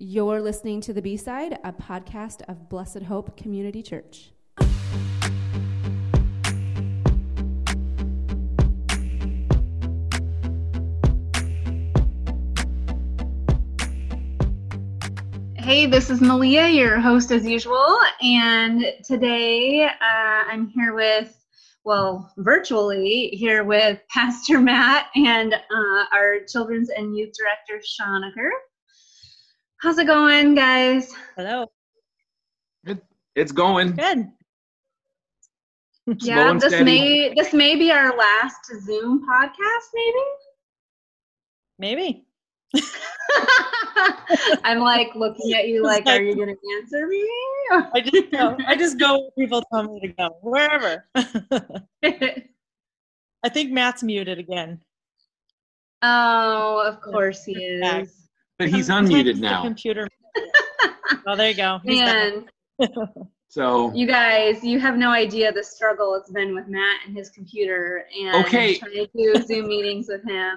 You're listening to The B Side, a podcast of Blessed Hope Community Church. Hey, this is Malia, your host as usual, and today uh, I'm here with, well, virtually here with Pastor Matt and uh, our children's and youth director, Shaunaker. How's it going, guys? Hello. It, it's going. Good. Slow yeah, this steady. may this may be our last Zoom podcast, Maybe. maybe. I'm like looking at you like, are you gonna answer me? I just go. I just go where people tell me to go. Wherever. I think Matt's muted again. oh, of course he is. But he's unmuted the now. Computer. oh, there you go. He's. Man, So you guys, you have no idea the struggle it's been with Matt and his computer and Okay. trying to do Zoom meetings with him.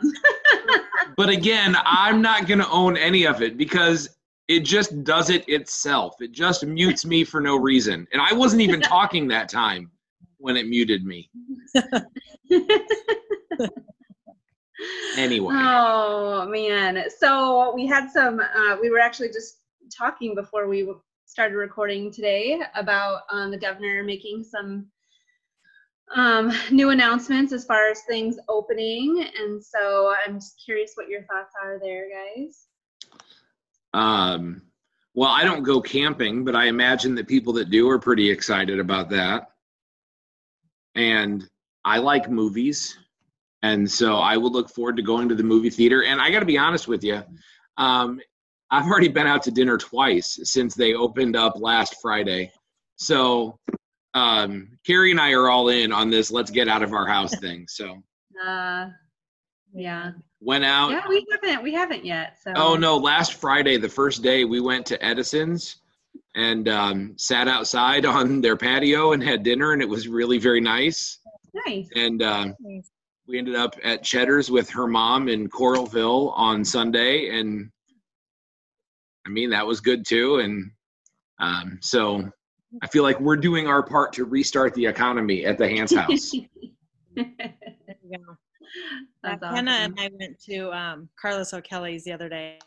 but again, I'm not gonna own any of it because it just does it itself. It just mutes me for no reason. And I wasn't even talking that time when it muted me. Anyway. Oh man! So we had some. Uh, we were actually just talking before we started recording today about um, the governor making some um, new announcements as far as things opening, and so I'm just curious what your thoughts are there, guys. Um well, I don't go camping, but I imagine that people that do are pretty excited about that. And I like movies. And so I would look forward to going to the movie theater. And I got to be honest with you, um, I've already been out to dinner twice since they opened up last Friday. So um, Carrie and I are all in on this let's get out of our house thing. So Uh, yeah, went out. yeah, we haven't, we haven't yet. So. Oh no! Last Friday, the first day, we went to Edison's and um, sat outside on their patio and had dinner, and it was really very nice. Nice. And um, Nice. We ended up at Cheddar's with her mom in Coralville on Sunday, and I mean that was good too. And um, so I feel like we're doing our part to restart the economy at the Hans house. There you go. That's Hannah and I went to um, Carlos O'Kelly's the other day,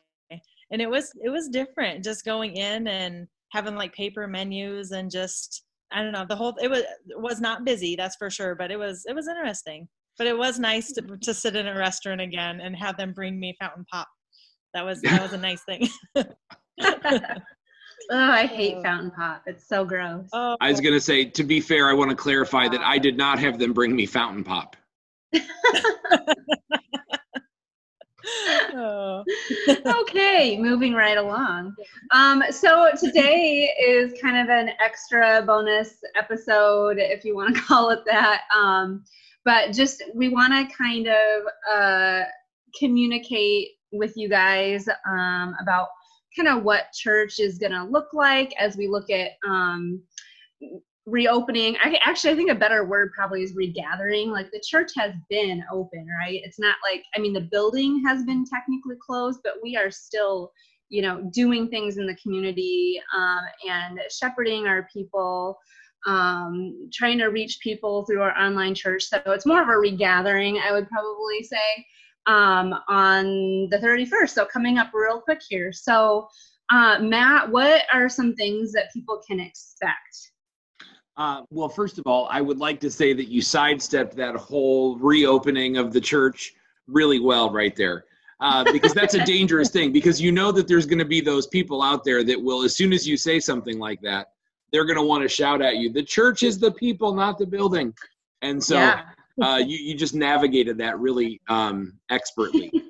and it was it was different. Just going in and having like paper menus and just I don't know the whole it was it was not busy that's for sure, but it was it was interesting. But it was nice to to sit in a restaurant again and have them bring me fountain pop. That was that was a nice thing. oh, I hate fountain pop. It's so gross. oh, I was gonna say, to be fair, I want to clarify that I did not have them bring me fountain pop. oh. okay, moving right along. Um, so today is kind of an extra bonus episode, if you want to call it that. Um, but just we want to kind of uh, communicate with you guys um, about kind of what church is going to look like as we look at um, reopening. I, actually, I think a better word probably is regathering. Like the church has been open, right? It's not like, I mean, the building has been technically closed, but we are still, you know, doing things in the community um, and shepherding our people. Um, trying to reach people through our online church. So it's more of a regathering, I would probably say um, on the 31st. So coming up real quick here. So, uh, Matt, what are some things that people can expect? Uh, well, first of all, I would like to say that you sidestepped that whole reopening of the church really well right there. Uh, because that's a dangerous thing because you know that there's going to be those people out there that will, as soon as you say something like that, they're going to want to shout at you, the church is the people, not the building. And so yeah. uh, you, you just navigated that really um, expertly.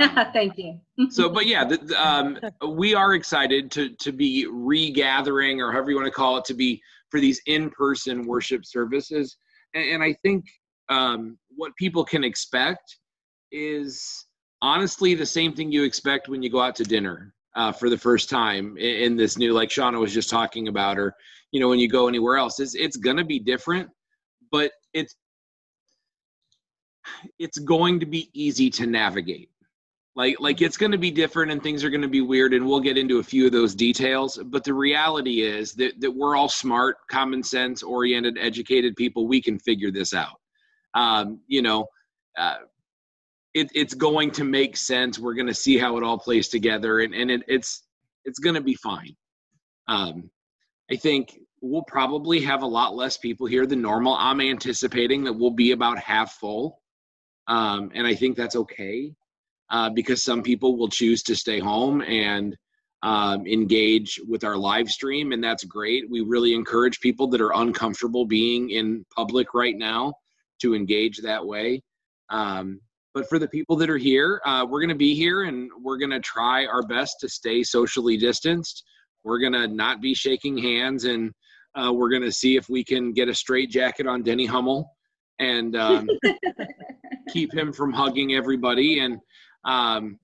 Um, Thank you. so but yeah the, the, um, we are excited to to be regathering or however you want to call it to be for these in-person worship services and, and i think um, what people can expect is honestly the same thing you expect when you go out to dinner uh, for the first time in, in this new like shauna was just talking about or you know when you go anywhere else it's, it's gonna be different but it's it's going to be easy to navigate. Like like it's to be different and things are to be weird and we'll get into a few of those details but the reality is that, that we're all smart common sense oriented educated people. We can figure this out. Um, you know uh, it, it's going to make sense we're going to see how it all plays together and, and it, it's it's going to be fine um, i think we'll probably have a lot less people here than normal i'm anticipating that we'll be about half full um, and i think that's okay uh, because some people will choose to stay home and um, engage with our live stream, and that's great. We really encourage people that are uncomfortable being in public right now to engage that way. Um, but for the people that are here, uh, we're going to be here and we're going to try our best to stay socially distanced. We're going to not be shaking hands and uh, we're going to see if we can get a straight jacket on Denny Hummel and um, keep him from hugging everybody. And um,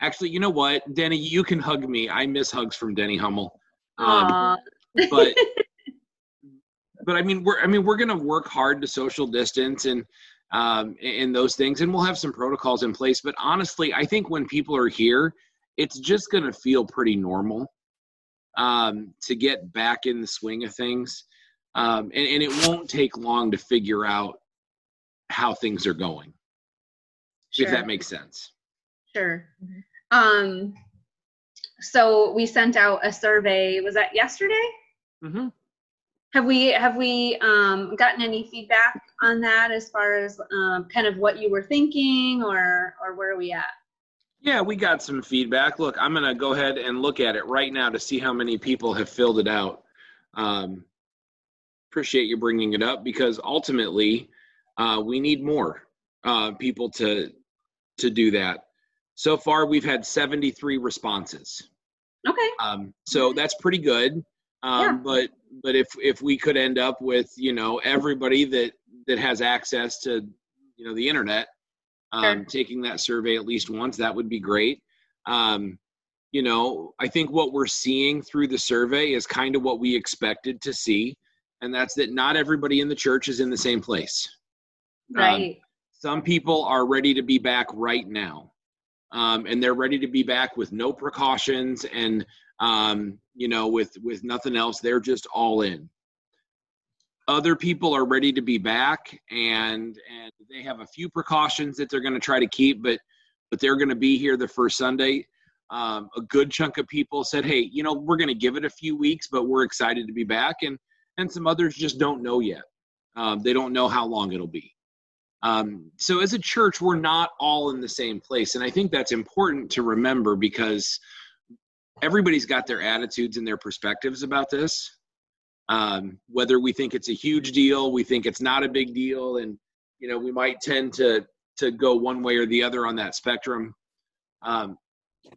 actually, you know what, Denny, you can hug me. I miss hugs from Denny Hummel. Um, but but I mean, we're I mean, we're gonna work hard to social distance and um, and those things, and we'll have some protocols in place. But honestly, I think when people are here, it's just gonna feel pretty normal um, to get back in the swing of things. Um, and, and, it won't take long to figure out how things are going, sure. if that makes sense. Sure. Um, so we sent out a survey. Was that yesterday? Mm-hmm. Have we have we um, gotten any feedback on that as far as um, kind of what you were thinking, or or where are we at? Yeah, we got some feedback. Look, I'm gonna go ahead and look at it right now to see how many people have filled it out. Um, appreciate you bringing it up because ultimately uh, we need more uh, people to to do that. So far, we've had 73 responses. Okay. Um, so that's pretty good. Um, yeah. But but if if we could end up with you know everybody that that has access to you know the internet um, sure. taking that survey at least once, that would be great. Um, you know, I think what we're seeing through the survey is kind of what we expected to see, and that's that not everybody in the church is in the same place. Um, right. some people are ready to be back right now um, and they're ready to be back with no precautions and um, you know with with nothing else they're just all in other people are ready to be back and and they have a few precautions that they're going to try to keep but but they're going to be here the first sunday um, a good chunk of people said hey you know we're going to give it a few weeks but we're excited to be back and and some others just don't know yet um, they don't know how long it'll be um, so as a church, we're not all in the same place. And I think that's important to remember because everybody's got their attitudes and their perspectives about this. Um, whether we think it's a huge deal, we think it's not a big deal, and you know we might tend to to go one way or the other on that spectrum. Um,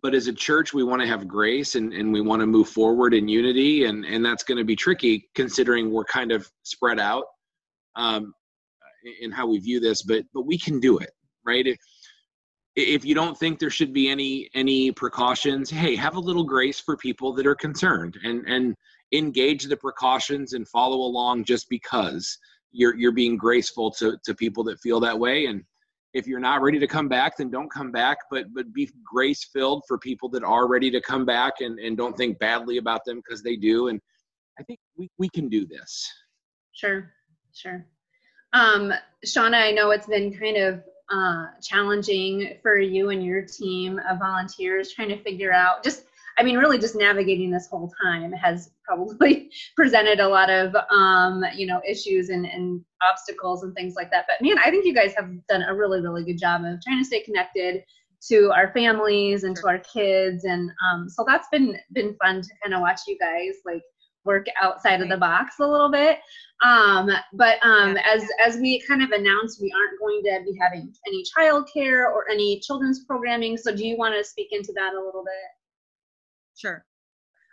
but as a church, we want to have grace and, and we want to move forward in unity, and and that's going to be tricky considering we're kind of spread out. Um, in how we view this, but but we can do it, right? If if you don't think there should be any any precautions, hey, have a little grace for people that are concerned and and engage the precautions and follow along just because you're you're being graceful to to people that feel that way. And if you're not ready to come back then don't come back but but be grace filled for people that are ready to come back and and don't think badly about them because they do. And i think we we can do this. Sure sure. Um, Shauna, I know it's been kind of uh, challenging for you and your team of volunteers trying to figure out just I mean, really just navigating this whole time has probably presented a lot of, um, you know, issues and, and obstacles and things like that. But man, I think you guys have done a really, really good job of trying to stay connected to our families and to our kids. And um, so that's been, been fun to kind of watch you guys like work outside of the box a little bit. Um, but um, yeah. as as we kind of announced, we aren't going to be having any childcare or any children's programming. So do you want to speak into that a little bit? Sure.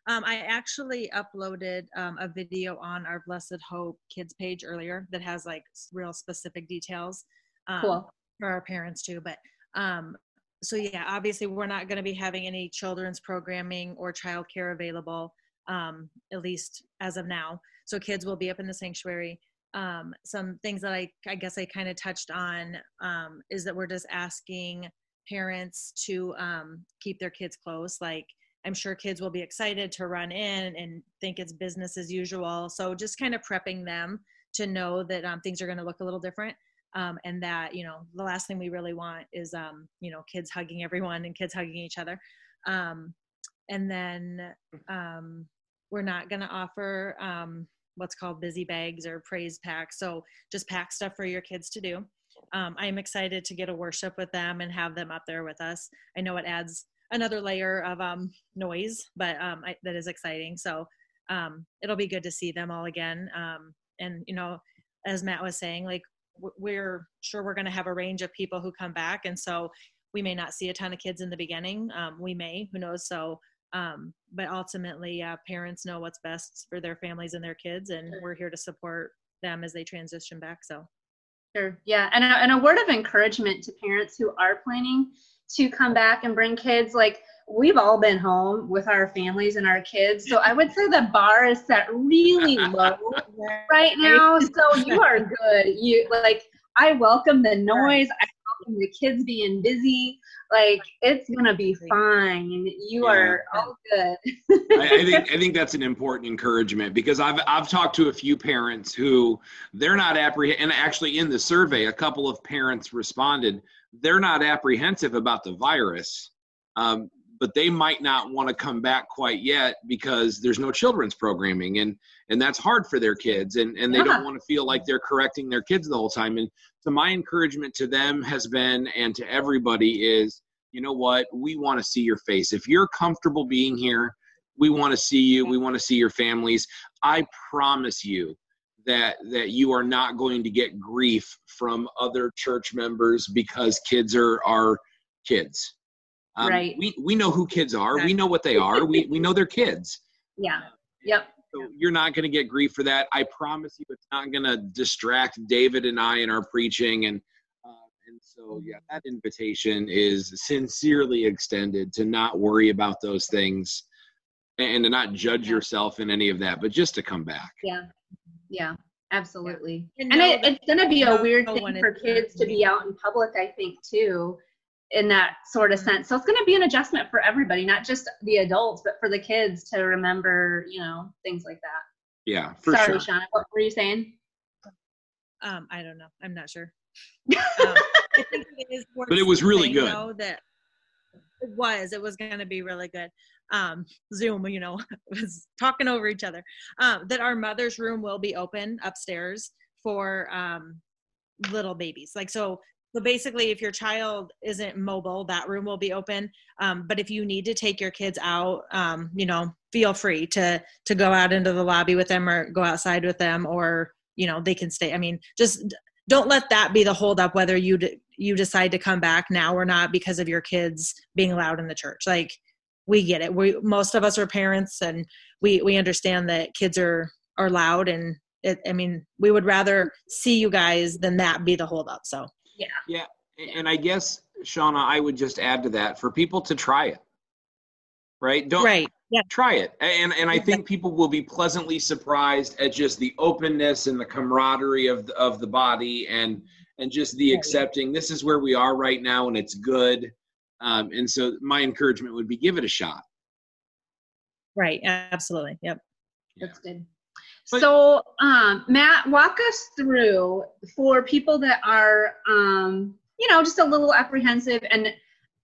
Um, I actually uploaded um, a video on our Blessed Hope Kids page earlier that has like real specific details um, cool. for our parents too. But um, so yeah, obviously we're not going to be having any children's programming or childcare available um, at least as of now. So kids will be up in the sanctuary. Um, some things that I, I guess I kind of touched on um, is that we're just asking parents to um, keep their kids close. Like I'm sure kids will be excited to run in and think it's business as usual. So just kind of prepping them to know that um, things are going to look a little different. Um, and that you know the last thing we really want is um, you know kids hugging everyone and kids hugging each other um, and then um, we're not going to offer um, what's called busy bags or praise packs so just pack stuff for your kids to do um, i'm excited to get a worship with them and have them up there with us i know it adds another layer of um, noise but um, I, that is exciting. So um, it'll be good to see them all again. Um, and you know as matt was saying like we're sure we're going to have a range of people who come back and so we may not see a ton of kids in the beginning. Um, we may who knows? So um, but ultimately uh, parents know what's best for their families and their kids and we're here to support them as they transition back so. Sure yeah and a, and a word of encouragement to parents who are planning to come back and bring kids like we've all been home with our families and our kids. So I would say the bar is set really low right now. So you are good. You like I welcome the noise. I welcome the kids being busy. Like it's gonna be fine. You yeah. are all good. I, I, think I think that's an important encouragement because I've I've talked to a few parents who they're not apprehensive and actually in the survey a couple of parents responded they're not apprehensive about the virus. Um, but they might not want to come back quite yet because there's no children's programming and and that's hard for their kids and and they yeah. don't want to feel like they're correcting their kids the whole time. And so my encouragement to them has been and to everybody is you know what? We want to see your face. If you're comfortable being here we want to see you. We want to see your families. I promise you that that you are not going to get grief from other church members because kids are are kids um, right. We we know who kids are. Exactly. We know what they are. we we know they're kids. Yeah. Yep. So you're not going to get grief for that. I promise you, it's not going to distract David and I in our preaching. And uh, and so yeah, that invitation is sincerely extended to not worry about those things and to not judge yeah. yourself in any of that, but just to come back. Yeah. Yeah. Absolutely. Yeah. And, and it, it's going to be a weird thing for kids to be out in public, I think, too in that sort of sense. So it's going to be an adjustment for everybody, not just the adults, but for the kids to remember, you know, things like that. Yeah, for Sorry, sure. Shauna, what were you saying? Um, I don't know. I'm not sure. um, it but it was really good. Know that it was. It was going to be really good. Um, Zoom, you know, was talking over each other. Um, that our mother's room will be open upstairs for um, little babies. Like so, so basically, if your child isn't mobile, that room will be open. Um, but if you need to take your kids out, um, you know, feel free to to go out into the lobby with them or go outside with them, or you know, they can stay. I mean, just don't let that be the holdup whether you d- you decide to come back now or not because of your kids being allowed in the church. Like we get it. We most of us are parents, and we we understand that kids are are loud and it, I mean, we would rather see you guys than that be the holdup. So yeah. Yeah. And I guess, Shauna, I would just add to that for people to try it. Right? Don't right. Yeah. try it. And and I think people will be pleasantly surprised at just the openness and the camaraderie of the, of the body and and just the accepting this is where we are right now and it's good. Um, and so my encouragement would be give it a shot. Right. Absolutely. Yep. That's good. But, so, um, Matt, walk us through for people that are, um, you know, just a little apprehensive and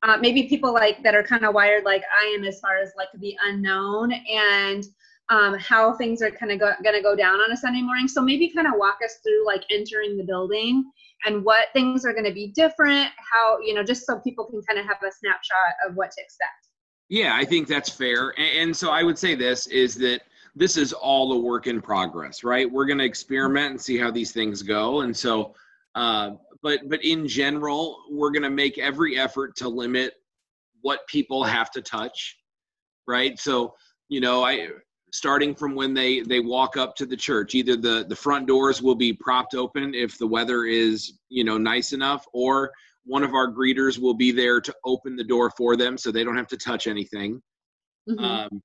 uh, maybe people like that are kind of wired like I am as far as like the unknown and um, how things are kind of go- going to go down on a Sunday morning. So maybe kind of walk us through like entering the building and what things are going to be different, how, you know, just so people can kind of have a snapshot of what to expect. Yeah, I think that's fair. And, and so I would say this is that this is all a work in progress, right? We're going to experiment and see how these things go. And so, uh, but but in general, we're going to make every effort to limit what people have to touch, right? So, you know, I starting from when they they walk up to the church, either the the front doors will be propped open if the weather is you know nice enough, or one of our greeters will be there to open the door for them so they don't have to touch anything. Mm-hmm. Um,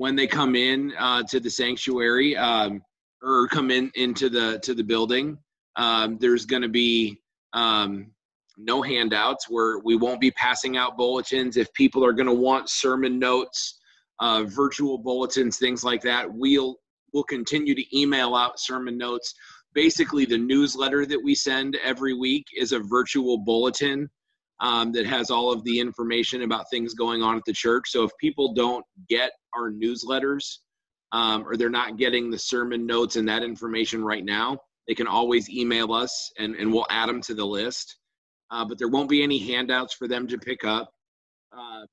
when they come in uh, to the sanctuary um, or come in into the to the building. Um, there's going to be um, no handouts. Where we won't be passing out bulletins. If people are going to want sermon notes, uh, virtual bulletins, things like that, we'll we'll continue to email out sermon notes. Basically, the newsletter that we send every week is a virtual bulletin um, that has all of the information about things going on at the church. So if people don't get our newsletters um, or they're not getting the sermon notes and that information right now, they can always email us and, and we'll add them to the list. Uh, but there won't be any handouts for them to pick up. Um,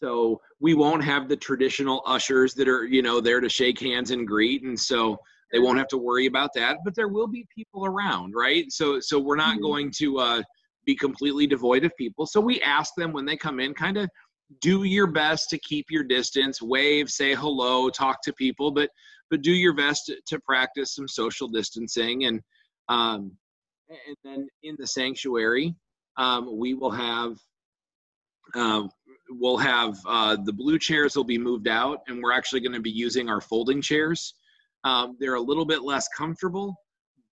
so we won't have the traditional ushers that are, you know, there to shake hands and greet. And so they won't have to worry about that, but there will be people around, right? So, so we're not mm-hmm. going to, uh, be completely devoid of people. So we ask them when they come in, kind of do your best to keep your distance, wave, say hello, talk to people, but but do your best to, to practice some social distancing. And um, and then in the sanctuary, um, we will have uh, we'll have uh, the blue chairs will be moved out, and we're actually going to be using our folding chairs. Um, they're a little bit less comfortable,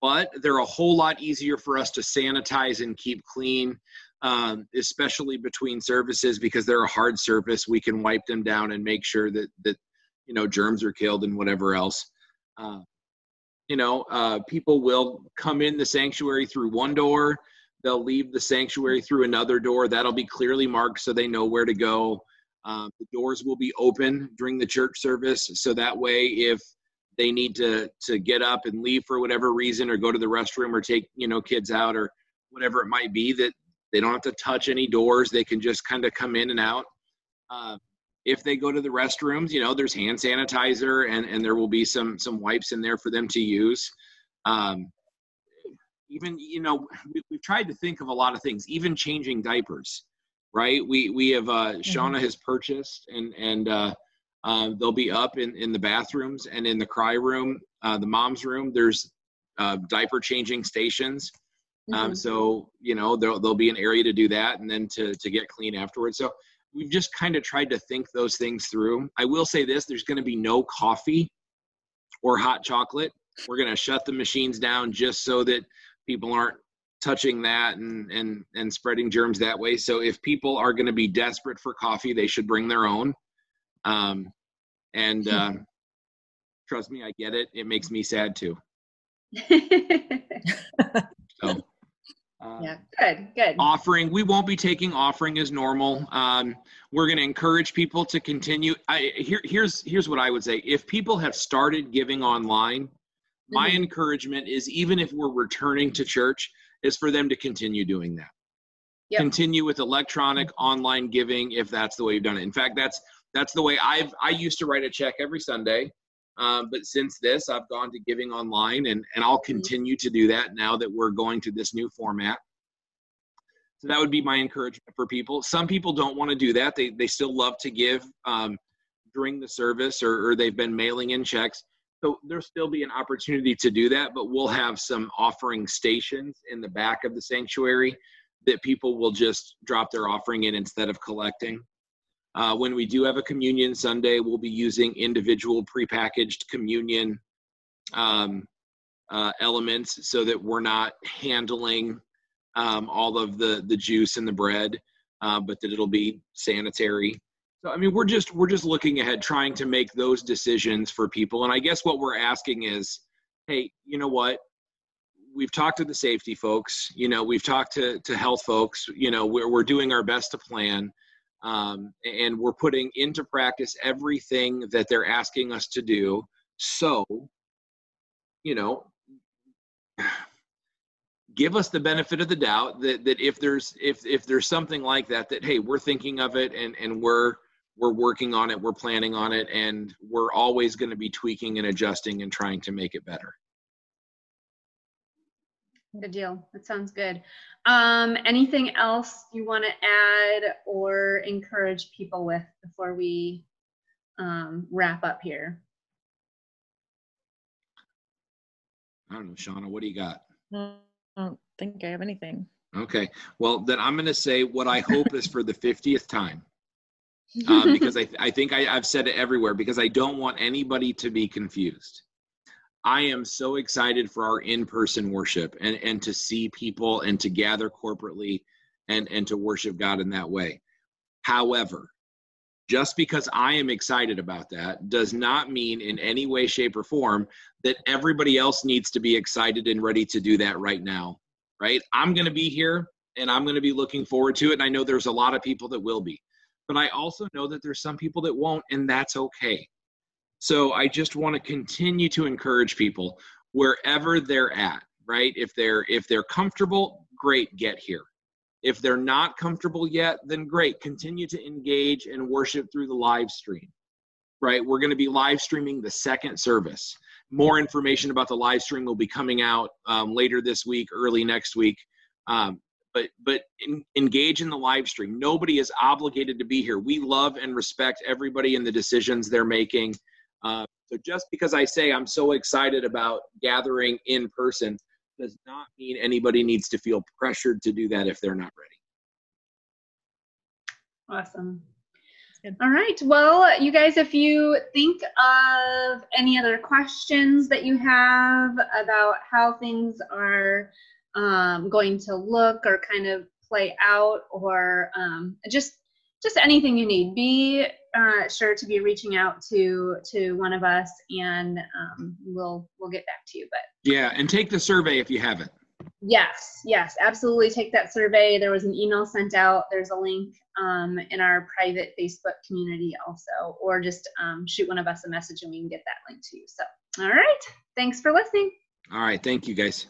but they're a whole lot easier for us to sanitize and keep clean, um, especially between services because they're a hard surface. We can wipe them down and make sure that that you know germs are killed and whatever else. Uh, you know, uh, people will come in the sanctuary through one door. They'll leave the sanctuary through another door. That'll be clearly marked so they know where to go. Uh, the doors will be open during the church service, so that way, if they need to to get up and leave for whatever reason or go to the restroom or take you know kids out or whatever it might be that they don't have to touch any doors they can just kind of come in and out uh, if they go to the restrooms you know there's hand sanitizer and and there will be some some wipes in there for them to use um, even you know we, have tried to think of a lot of things even changing diapers right we we have uh mm-hmm. shauna has purchased and and uh um, they'll be up in, in the bathrooms and in the cry room, uh, the mom's room. There's uh, diaper changing stations. Um, mm-hmm. so you know there'll, there'll be an area to do that and then to, to get clean afterwards. So we've just kind of tried to think those things through. I will say this: there's going to be no coffee or hot chocolate. We're going to shut the machines down just so that people aren't touching that and and and spreading germs that way. So if people are going to be desperate for coffee, they should bring their own. Um, and uh, trust me, I get it. It makes me sad too. so. Uh, yeah, good, good. Offering, we won't be taking offering as normal. Um, we're going to encourage people to continue. I, here, here's here's what I would say: if people have started giving online, mm-hmm. my encouragement is even if we're returning to church, is for them to continue doing that. Yep. Continue with electronic online giving if that's the way you've done it. In fact, that's that's the way I've I used to write a check every Sunday. Um, but since this, I've gone to giving online, and and I'll mm-hmm. continue to do that now that we're going to this new format. So that would be my encouragement for people. Some people don't want to do that; they they still love to give um, during the service, or, or they've been mailing in checks. So there'll still be an opportunity to do that, but we'll have some offering stations in the back of the sanctuary that people will just drop their offering in instead of collecting. Uh, when we do have a communion Sunday, we'll be using individual prepackaged communion um, uh, elements so that we're not handling um, all of the the juice and the bread, uh, but that it'll be sanitary. So I mean, we're just we're just looking ahead, trying to make those decisions for people. And I guess what we're asking is, hey, you know what? We've talked to the safety folks. You know, we've talked to to health folks. You know, we're we're doing our best to plan um, and we're putting into practice everything that they're asking us to do. So you know give us the benefit of the doubt that, that if there's if if there's something like that that hey we're thinking of it and and we're we're working on it we're planning on it and we're always going to be tweaking and adjusting and trying to make it better Good deal. That sounds good. Um, anything else you want to add or encourage people with before we um, wrap up here? I don't know, Shauna, what do you got? I don't think I have anything. Okay. Well, then I'm going to say what I hope is for the 50th time. Uh, because I, I think I, I've said it everywhere because I don't want anybody to be confused. I am so excited for our in-person worship and and to see people and to gather corporately and and to worship God in that way. However, just because I am excited about that does not mean in any way, shape, or form that everybody else needs to be excited and ready to do that right now. Right? I'm going to be here and I'm going to be looking forward to it. And I know there's a lot of people that will be, but I also know that there's some people that won't, and that's okay. So I just want to continue to encourage people wherever they're at, right? If they're if they're comfortable, great, get here. If they're not comfortable yet, then great, continue to engage and worship through the live stream. Right? We're going to be live streaming the second service. More information about the live stream will be coming out um, later this week, early next week. Um, but but in, engage in the live stream. Nobody is obligated to be here. We love and respect everybody and the decisions they're making. So just because I say I'm so excited about gathering in person does not mean anybody needs to feel pressured to do that if they're not ready. Awesome. All right. Well, you guys, if you think of any other questions that you have about how things are um, going to look or kind of play out, or um, just just anything you need, be uh, sure to be reaching out to to one of us, and um, we'll we'll get back to you. But yeah, and take the survey if you haven't. Yes, yes, absolutely. Take that survey. There was an email sent out. There's a link um, in our private Facebook community also, or just um, shoot one of us a message and we can get that link to you. So, all right. Thanks for listening. All right. Thank you, guys.